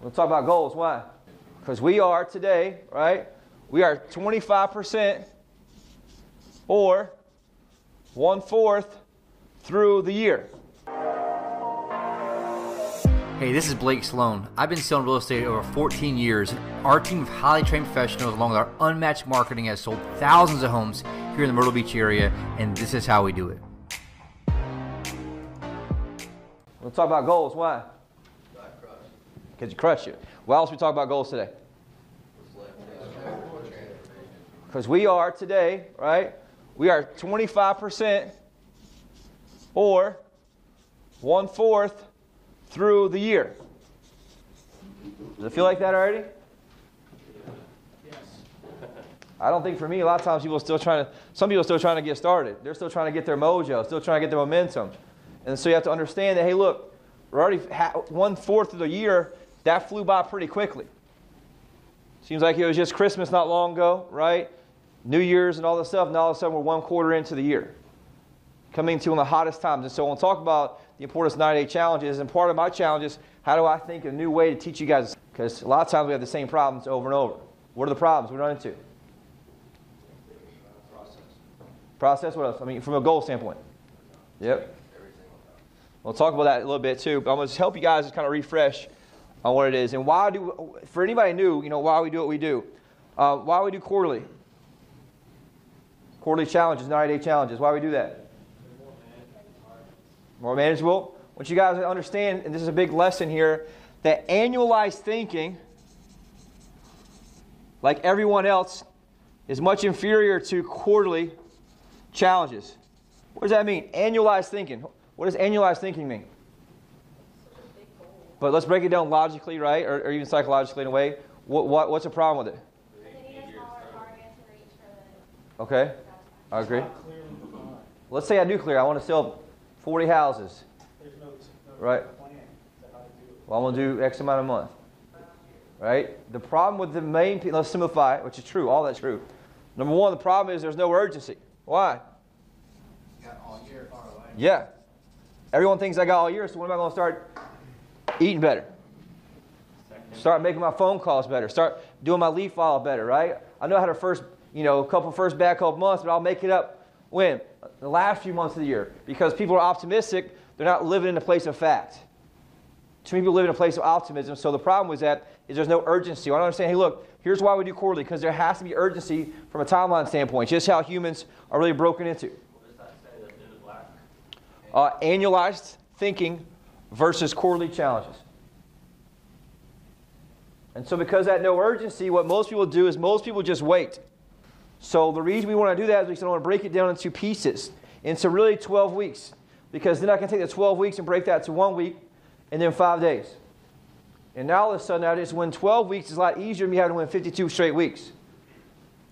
We'll talk about goals. Why? Because we are today, right? We are 25% or one fourth through the year. Hey, this is Blake Sloan. I've been selling real estate over 14 years. Our team of highly trained professionals, along with our unmatched marketing, has sold thousands of homes here in the Myrtle Beach area, and this is how we do it. We'll talk about goals. Why? Because you crush it. Why else we talk about goals today? Because we are today, right? We are 25% or one fourth through the year. Does it feel like that already? Yes. I don't think for me, a lot of times people are still trying to, some people are still trying to get started. They're still trying to get their mojo, still trying to get their momentum. And so you have to understand that, hey, look, we're already one fourth of the year, that flew by pretty quickly. Seems like it was just Christmas not long ago, right? New Year's and all this stuff. Now all of a sudden we're one quarter into the year, coming to one of the hottest times. And so we'll talk about the importance of 90 day challenges. And part of my challenge is how do I think a new way to teach you guys? Because a lot of times we have the same problems over and over. What are the problems we run into? Process. Process. What else? I mean, from a goal standpoint. Yep. We'll talk about that a little bit too. But I'm going to help you guys just kind of refresh on what it is and why do. For anybody new, you know why we do what we do. Uh, why we do quarterly. Quarterly challenges, 90 day challenges. Why we do that? More manageable. Want you guys understand, and this is a big lesson here, that annualized thinking, like everyone else, is much inferior to quarterly challenges. What does that mean? Annualized thinking. What does annualized thinking mean? But let's break it down logically, right? Or, or even psychologically in a way. What, what, what's the problem with it? Okay, I agree. Let's say I do clear. I want to sell 40 houses. Right? Well, I'm going to do X amount a month. Right? The problem with the main, let's simplify, which is true. All that's true. Number one, the problem is there's no urgency. Why? Yeah. Everyone thinks I got all year, so when am I going to start eating better? Start making my phone calls better. Start doing my lead file better, right? I know how to first, you know, a couple first bad couple months, but I'll make it up when? The last few months of the year. Because people are optimistic, they're not living in a place of fact. Too many people live in a place of optimism. So the problem with that is there's no urgency. I don't understand, hey, look, here's why we do quarterly, because there has to be urgency from a timeline standpoint, just how humans are really broken into. Uh, annualized thinking versus quarterly challenges. And so, because that no urgency, what most people do is most people just wait. So, the reason we want to do that is we want to break it down into pieces, into really 12 weeks. Because then I can take the 12 weeks and break that to one week and then five days. And now all of a sudden, I just win 12 weeks is a lot easier than me having to win 52 straight weeks.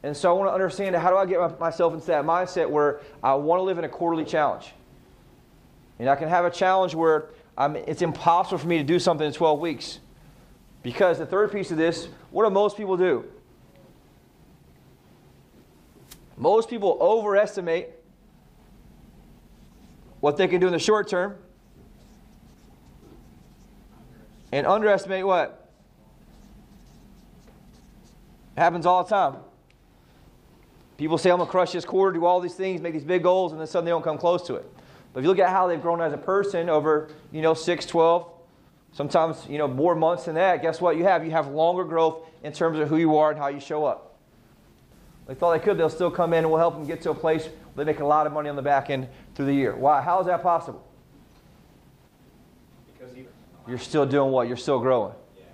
And so I want to understand how do I get myself into that mindset where I want to live in a quarterly challenge. And I can have a challenge where I'm, it's impossible for me to do something in 12 weeks. Because the third piece of this, what do most people do? Most people overestimate what they can do in the short term and underestimate what? It happens all the time. People say, I'm going to crush this quarter, do all these things, make these big goals, and then suddenly they don't come close to it. But if you look at how they've grown as a person over, you know, 6, 12, sometimes, you know, more months than that, guess what you have? You have longer growth in terms of who you are and how you show up. They thought they could, they'll still come in and we'll help them get to a place where they make a lot of money on the back end through the year. Why? How is that possible? Because you're still doing what? You're still growing. Yeah.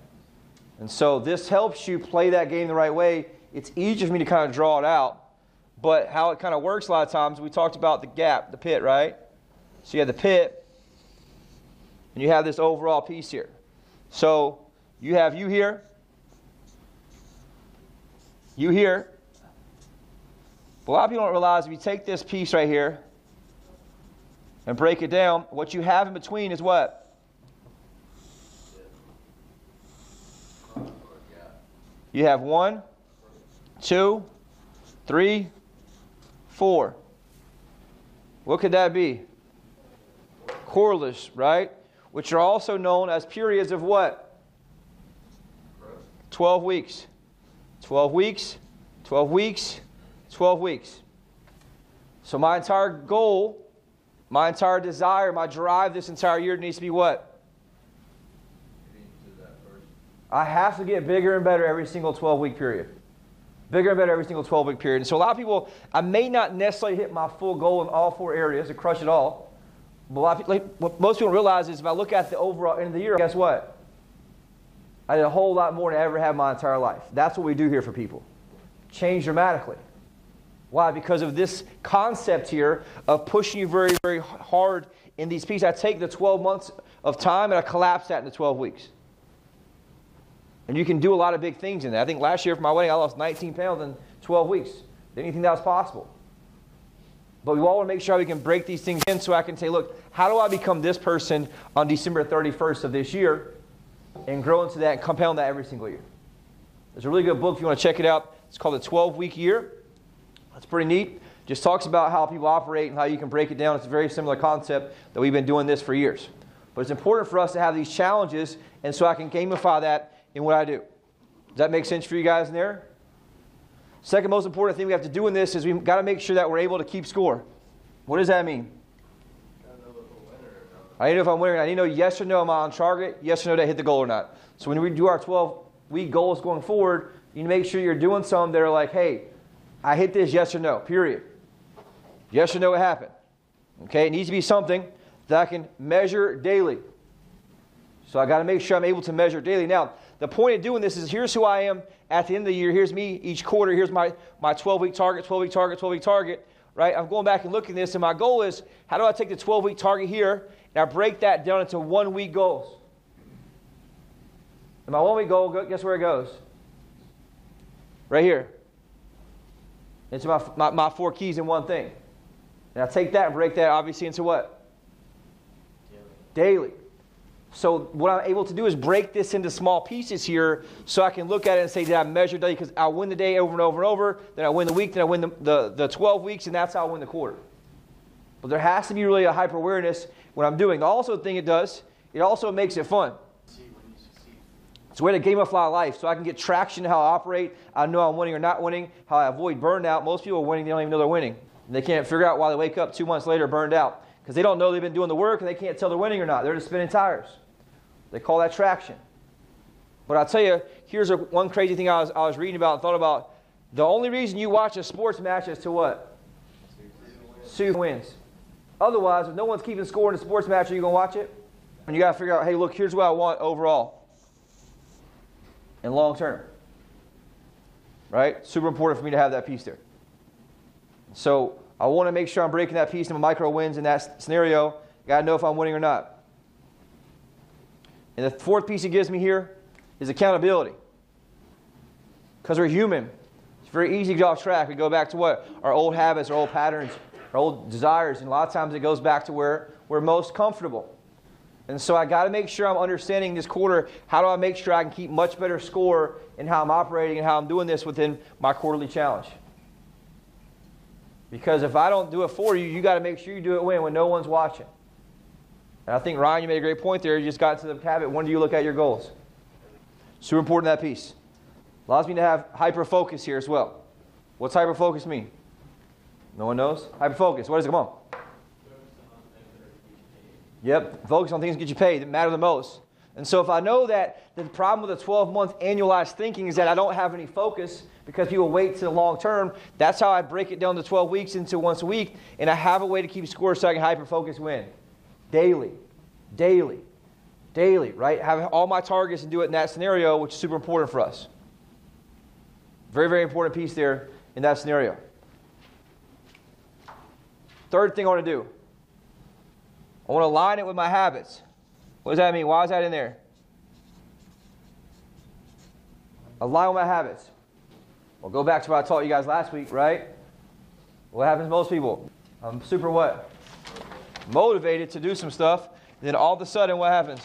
And so this helps you play that game the right way. It's easier for me to kind of draw it out. But how it kind of works a lot of times, we talked about the gap, the pit, right? So you have the pit, and you have this overall piece here. So you have you here, you here. But a lot of people don't realize if you take this piece right here and break it down, what you have in between is what? You have one, two, three, four. What could that be? Quarterless, right? Which are also known as periods of what? 12 weeks. 12 weeks, 12 weeks, 12 weeks. So my entire goal, my entire desire, my drive this entire year needs to be what? I have to get bigger and better every single 12 week period. Bigger and better every single 12 week period. And so a lot of people, I may not necessarily hit my full goal in all four areas to crush it all. Of like, what most people realize is if I look at the overall end of the year, guess what? I did a whole lot more than I ever have my entire life. That's what we do here for people. Change dramatically. Why? Because of this concept here of pushing you very, very hard in these pieces. I take the 12 months of time and I collapse that into 12 weeks. And you can do a lot of big things in that. I think last year for my wedding, I lost 19 pounds in 12 weeks. Didn't think that was possible. But we all want to make sure we can break these things in so I can say, look, how do I become this person on December 31st of this year and grow into that and compound that every single year? There's a really good book if you want to check it out. It's called The 12 Week Year. That's pretty neat. Just talks about how people operate and how you can break it down. It's a very similar concept that we've been doing this for years. But it's important for us to have these challenges, and so I can gamify that in what I do. Does that make sense for you guys in there? Second most important thing we have to do in this is we've got to make sure that we're able to keep score. What does that mean? I need to know if I'm winning. I need to know yes or no am I on target, yes or no did I hit the goal or not. So when we do our 12 week goals going forward, you need to make sure you're doing some that are like, hey, I hit this yes or no, period. Yes or no, it happened. Okay, it needs to be something that I can measure daily. So I got to make sure I'm able to measure daily. Now, the point of doing this is here's who I am at the end of the year. Here's me each quarter. Here's my, my 12 week target, 12 week target, 12 week target, right? I'm going back and looking at this, and my goal is how do I take the 12 week target here and I break that down into one week goals? And my one week goal, guess where it goes? Right here. It's my, my, my four keys in one thing. And I take that and break that obviously into what? Daily. Daily. So what I'm able to do is break this into small pieces here so I can look at it and say, did I measure daily? Because I win the day over and over and over, then I win the week, then I win the, the, the 12 weeks, and that's how I win the quarter. But there has to be really a hyper awareness when I'm doing. Also, the thing it does, it also makes it fun. It's a way to gamify life so I can get traction to how I operate. I know I'm winning or not winning, how I avoid burnout. Most people are winning, they don't even know they're winning. And they can't figure out why they wake up two months later burned out because they don't know they've been doing the work and they can't tell they're winning or not. They're just spinning tires. They call that traction. But I'll tell you, here's a, one crazy thing I was, I was reading about and thought about. The only reason you watch a sports match is to what? Sue wins. Otherwise, if no one's keeping score in a sports match, are you going to watch it? And you got to figure out, hey, look, here's what I want overall and long term. Right? Super important for me to have that piece there. So I want to make sure I'm breaking that piece into micro wins in that scenario. Got to know if I'm winning or not. And the fourth piece he gives me here is accountability. Because we're human. It's very easy to get off track. We go back to what? Our old habits, our old patterns, our old desires. And a lot of times it goes back to where we're most comfortable. And so I got to make sure I'm understanding this quarter. How do I make sure I can keep much better score in how I'm operating and how I'm doing this within my quarterly challenge? Because if I don't do it for you, you got to make sure you do it when when no one's watching. And I think, Ryan, you made a great point there. You just got to the habit. When do you look at your goals? Super important that piece. Allows me to have hyper focus here as well. What's hyper focus mean? No one knows? Hyper focus. What is it? Come on. Yep, focus on things that get you paid that matter the most. And so if I know that the problem with a 12 month annualized thinking is that I don't have any focus because people wait to the long term, that's how I break it down to 12 weeks into once a week, and I have a way to keep score so I can hyper focus win daily, daily, daily, right? Have all my targets and do it in that scenario, which is super important for us. Very, very important piece there in that scenario. Third thing I want to do I want to align it with my habits. What does that mean? Why is that in there? Align with my habits. Well, go back to what I taught you guys last week, right? What happens to most people? I'm super what? Motivated to do some stuff, then all of a sudden, what happens?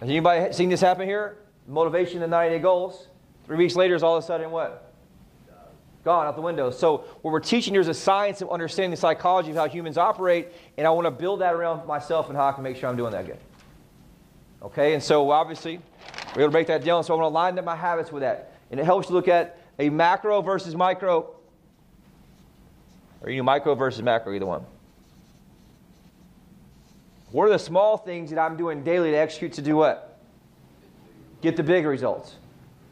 Has anybody seen this happen here? Motivation and 90 day goals. Three weeks later is all of a sudden what? Gone out the window. So, what we're teaching here is a science of understanding the psychology of how humans operate, and I want to build that around myself and how I can make sure I'm doing that good. Okay, and so obviously, We're going to break that down. So I'm going to line up my habits with that. And it helps you look at a macro versus micro. Or you micro versus macro, either one. What are the small things that I'm doing daily to execute to do what? Get the big results.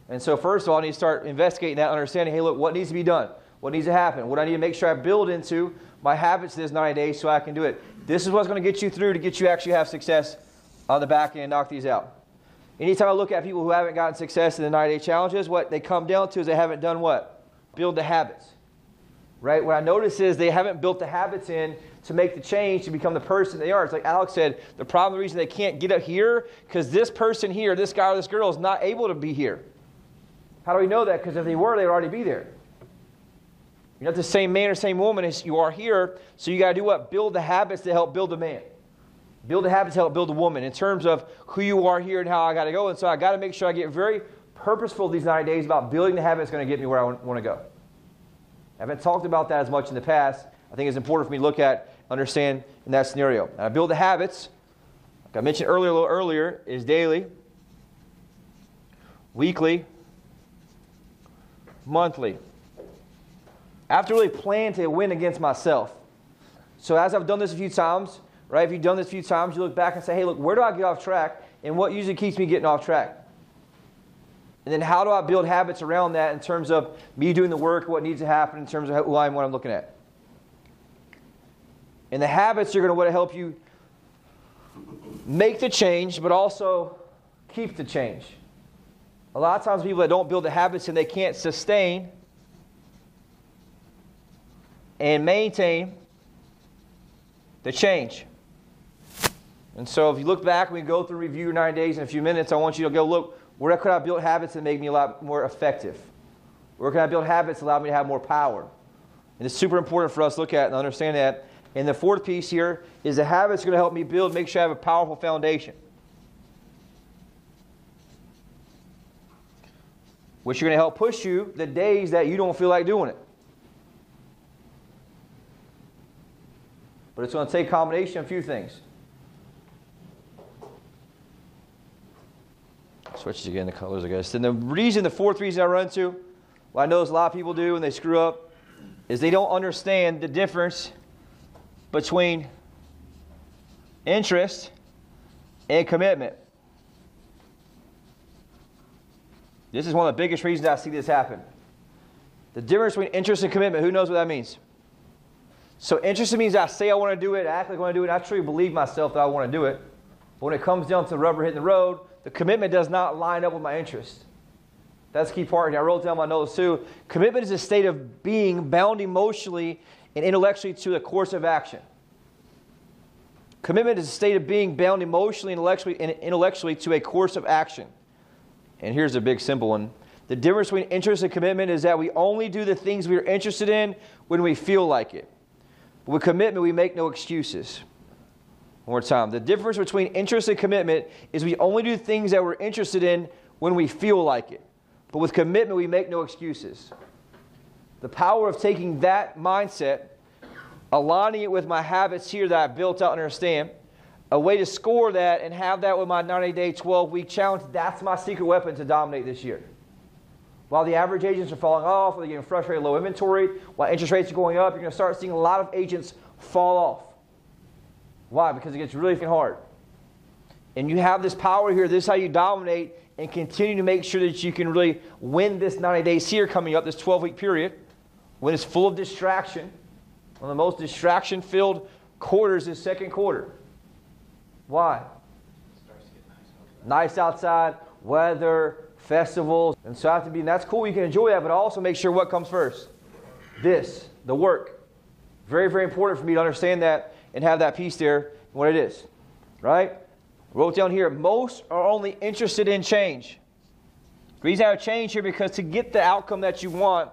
And so, first of all, I need to start investigating that, understanding hey, look, what needs to be done? What needs to happen? What I need to make sure I build into my habits this 90 days so I can do it. This is what's going to get you through to get you actually have success on the back end and knock these out. Anytime I look at people who haven't gotten success in the 90 day challenges, what they come down to is they haven't done what? Build the habits. Right? What I notice is they haven't built the habits in to make the change to become the person they are. It's like Alex said, the problem, the reason they can't get up here, because this person here, this guy or this girl is not able to be here. How do we know that? Because if they were, they would already be there. You're not the same man or same woman as you are here, so you got to do what? Build the habits to help build the man. Build the habits to help build a woman in terms of who you are here and how I got to go. And so I got to make sure I get very purposeful these 90 days about building the habits going to get me where I want to go. I haven't talked about that as much in the past. I think it's important for me to look at, understand in that scenario. And I build the habits, like I mentioned earlier, a little earlier, is daily, weekly, monthly. I have to really plan to win against myself. So as I've done this a few times, right? If you've done this a few times, you look back and say, hey, look, where do I get off track? And what usually keeps me getting off track? And then how do I build habits around that in terms of me doing the work, what needs to happen in terms of who I am, what I'm looking at? And the habits are going to help you make the change, but also keep the change. A lot of times, people that don't build the habits and they can't sustain and maintain the change. And so, if you look back, we go through review nine days in a few minutes. I want you to go look where could I build habits that make me a lot more effective? Where can I build habits that allow me to have more power? And it's super important for us to look at and understand that. And the fourth piece here is the habits are going to help me build, make sure I have a powerful foundation. Which are going to help push you the days that you don't feel like doing it. But it's going to take combination of a few things. Switches again the colors, I guess. And the reason, the fourth reason I run to, well, I know a lot of people do when they screw up, is they don't understand the difference between interest and commitment. This is one of the biggest reasons I see this happen. The difference between interest and commitment, who knows what that means? So interest means I say I want to do it, I act like I want to do it, I truly believe myself that I want to do it. But when it comes down to the rubber hitting the road, the commitment does not line up with my interest. That's key part. And I wrote down my notes too. Commitment is a state of being bound emotionally and intellectually to a course of action. Commitment is a state of being bound emotionally and intellectually, and intellectually to a course of action. And here's a big simple one. The difference between interest and commitment is that we only do the things we are interested in when we feel like it. With commitment, we make no excuses. One more time. The difference between interest and commitment is we only do things that we're interested in when we feel like it. But with commitment, we make no excuses. The power of taking that mindset, aligning it with my habits here that I built out and understand, a way to score that and have that with my 90 day, 12 week challenge, that's my secret weapon to dominate this year. While the average agents are falling off, or they're getting frustrated, low inventory, while interest rates are going up, you're going to start seeing a lot of agents fall off. Why? Because it gets really hard. And you have this power here. This is how you dominate and continue to make sure that you can really win this 90 days here coming up, this 12 week period, when it's full of distraction. One of the most distraction filled quarters is second quarter. Why? Nice outside, weather, festivals. And so I have to be, and that's cool, you can enjoy that, but also make sure what comes first. This, the work. Very, very important for me to understand that and have that piece there, what it is. Right? wrote down here, most are only interested in change. The reason I have change here because to get the outcome that you want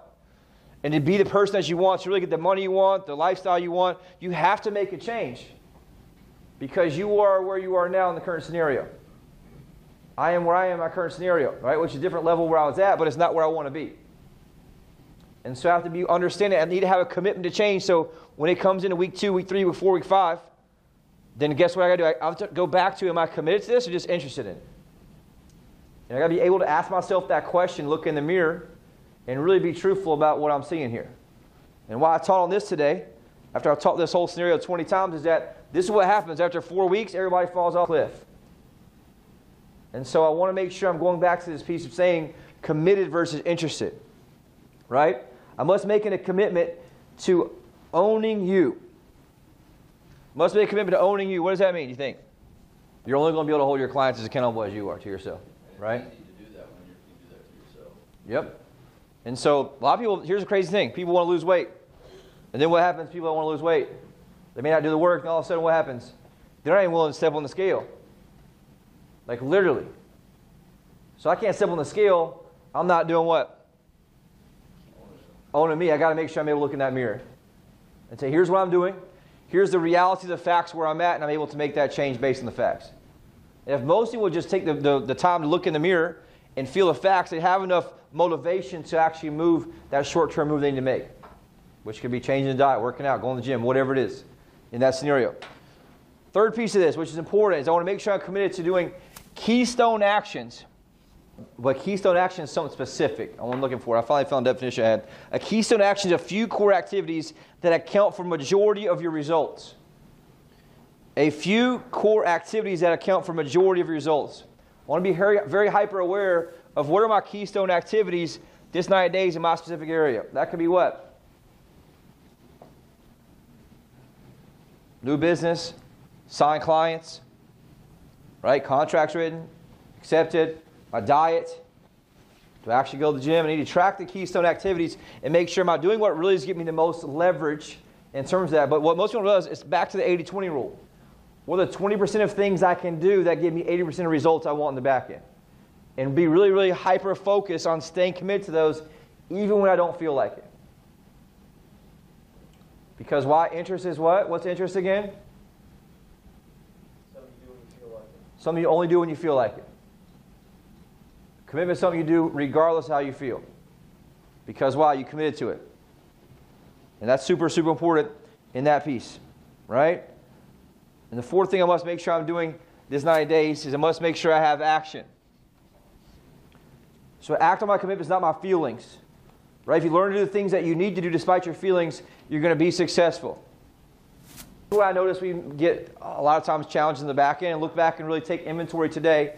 and to be the person that you want, to really get the money you want, the lifestyle you want, you have to make a change. Because you are where you are now in the current scenario. I am where I am in my current scenario, right? Which is a different level where I was at, but it's not where I want to be. And so I have to be understanding. I need to have a commitment to change. So when it comes into week two, week three, week four, week five, then guess what I got to do? I have to go back to am I committed to this or just interested in it? And I got to be able to ask myself that question, look in the mirror, and really be truthful about what I'm seeing here. And why I taught on this today, after I taught this whole scenario 20 times, is that this is what happens. After four weeks, everybody falls off a cliff. And so I want to make sure I'm going back to this piece of saying committed versus interested. Right? I must make a commitment to owning you. Must make a commitment to owning you. What does that mean, you think? You're only going to be able to hold your clients as accountable as you are to yourself. Right? You to do that when you do that to yourself. Yep. And so a lot of people, here's the crazy thing people want to lose weight. And then what happens? People don't want to lose weight. They may not do the work, and all of a sudden, what happens? They're not even willing to step on the scale. Like literally. So I can't step on the scale. I'm not doing what? Oh, Owning me. I got to make sure I'm able to look in that mirror and say, here's what I'm doing. Here's the reality of the facts where I'm at, and I'm able to make that change based on the facts. And if most people just take the, the, the time to look in the mirror and feel the facts, they have enough motivation to actually move that short term move they need to make, which could be changing the diet, working out, going to the gym, whatever it is in that scenario. Third piece of this, which is important, is I want to make sure I'm committed to doing keystone actions. But keystone action is something specific. I'm looking for. I finally found a definition I had. A keystone action is a few core activities that account for majority of your results. A few core activities that account for majority of your results. I want to be very, very hyper aware of what are my keystone activities this 90 days in my specific area. That could be what? New business, sign clients, right? Contracts written, accepted, my diet, to actually go to the gym. I need to track the keystone activities and make sure am I doing what really is giving me the most leverage in terms of that. But what most people realize is back to the 80 20 rule. What are the 20% of things I can do that give me 80% of results I want in the back end? And be really, really hyper focused on staying committed to those even when I don't feel like it. Because why? Interest is what? What's interest again? Something you do when you feel like it. Something you only do when you feel like it. Commitment is something you do regardless how you feel. Because why? You committed to it. And that's super, super important in that piece. Right? And the fourth thing I must make sure I'm doing this 90 days is I must make sure I have action. So act on my commitments, not my feelings. Right? If you learn to do the things that you need to do despite your feelings, you're going to be successful. What I notice we get a lot of times challenged in the back end and look back and really take inventory today